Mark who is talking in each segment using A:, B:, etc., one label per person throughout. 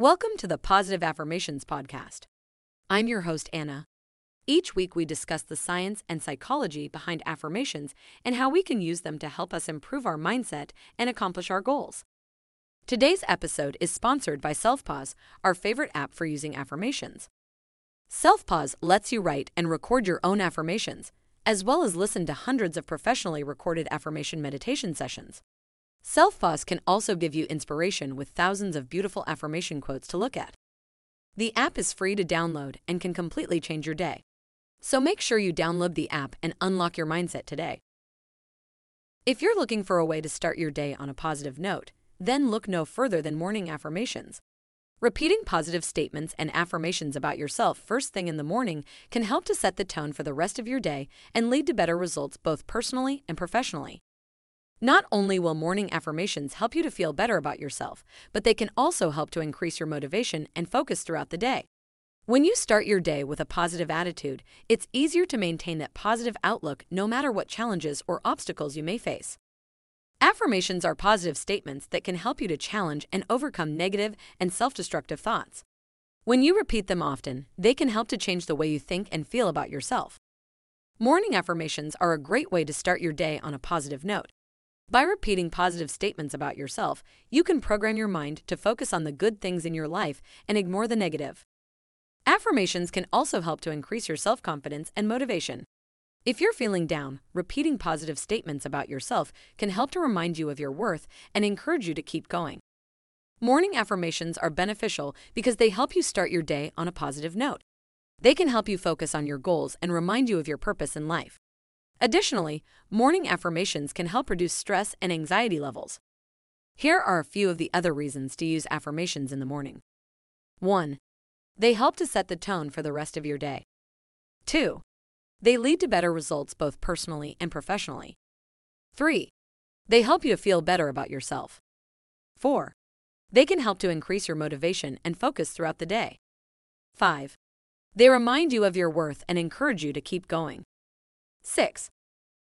A: Welcome to the Positive Affirmations Podcast. I'm your host, Anna. Each week, we discuss the science and psychology behind affirmations and how we can use them to help us improve our mindset and accomplish our goals. Today's episode is sponsored by SelfPause, our favorite app for using affirmations. SelfPause lets you write and record your own affirmations, as well as listen to hundreds of professionally recorded affirmation meditation sessions. SelfPause can also give you inspiration with thousands of beautiful affirmation quotes to look at. The app is free to download and can completely change your day. So make sure you download the app and unlock your mindset today. If you're looking for a way to start your day on a positive note, then look no further than morning affirmations. Repeating positive statements and affirmations about yourself first thing in the morning can help to set the tone for the rest of your day and lead to better results both personally and professionally. Not only will morning affirmations help you to feel better about yourself, but they can also help to increase your motivation and focus throughout the day. When you start your day with a positive attitude, it's easier to maintain that positive outlook no matter what challenges or obstacles you may face. Affirmations are positive statements that can help you to challenge and overcome negative and self destructive thoughts. When you repeat them often, they can help to change the way you think and feel about yourself. Morning affirmations are a great way to start your day on a positive note. By repeating positive statements about yourself, you can program your mind to focus on the good things in your life and ignore the negative. Affirmations can also help to increase your self confidence and motivation. If you're feeling down, repeating positive statements about yourself can help to remind you of your worth and encourage you to keep going. Morning affirmations are beneficial because they help you start your day on a positive note. They can help you focus on your goals and remind you of your purpose in life. Additionally, morning affirmations can help reduce stress and anxiety levels. Here are a few of the other reasons to use affirmations in the morning. 1. They help to set the tone for the rest of your day. 2. They lead to better results both personally and professionally. 3. They help you feel better about yourself. 4. They can help to increase your motivation and focus throughout the day. 5. They remind you of your worth and encourage you to keep going. 6.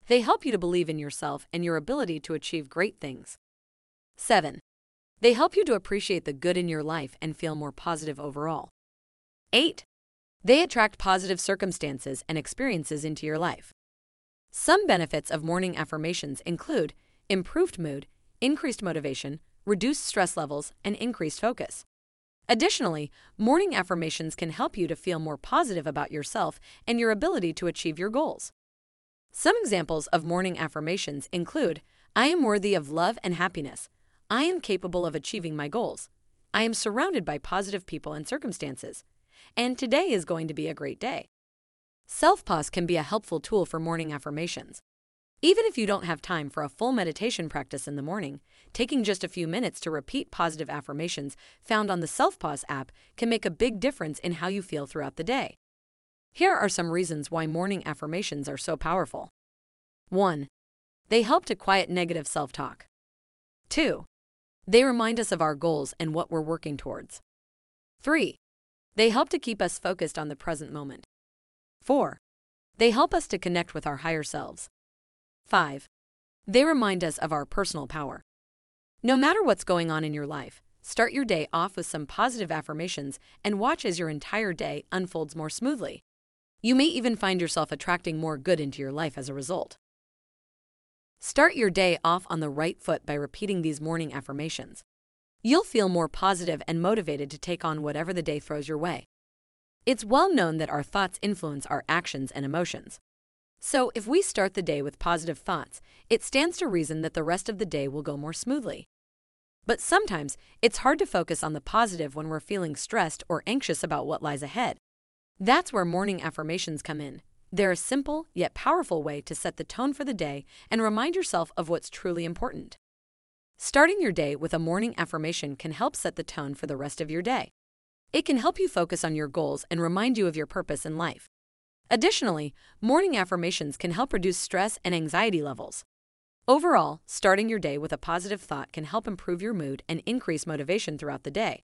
A: They help you to believe in yourself and your ability to achieve great things. 7. They help you to appreciate the good in your life and feel more positive overall. 8. They attract positive circumstances and experiences into your life. Some benefits of morning affirmations include improved mood, increased motivation, reduced stress levels, and increased focus. Additionally, morning affirmations can help you to feel more positive about yourself and your ability to achieve your goals. Some examples of morning affirmations include I am worthy of love and happiness. I am capable of achieving my goals. I am surrounded by positive people and circumstances. And today is going to be a great day. Self-pause can be a helpful tool for morning affirmations. Even if you don't have time for a full meditation practice in the morning, taking just a few minutes to repeat positive affirmations found on the Self-pause app can make a big difference in how you feel throughout the day. Here are some reasons why morning affirmations are so powerful. 1. They help to quiet negative self talk. 2. They remind us of our goals and what we're working towards. 3. They help to keep us focused on the present moment. 4. They help us to connect with our higher selves. 5. They remind us of our personal power. No matter what's going on in your life, start your day off with some positive affirmations and watch as your entire day unfolds more smoothly. You may even find yourself attracting more good into your life as a result. Start your day off on the right foot by repeating these morning affirmations. You'll feel more positive and motivated to take on whatever the day throws your way. It's well known that our thoughts influence our actions and emotions. So, if we start the day with positive thoughts, it stands to reason that the rest of the day will go more smoothly. But sometimes it's hard to focus on the positive when we're feeling stressed or anxious about what lies ahead. That's where morning affirmations come in. They're a simple yet powerful way to set the tone for the day and remind yourself of what's truly important. Starting your day with a morning affirmation can help set the tone for the rest of your day. It can help you focus on your goals and remind you of your purpose in life. Additionally, morning affirmations can help reduce stress and anxiety levels. Overall, starting your day with a positive thought can help improve your mood and increase motivation throughout the day.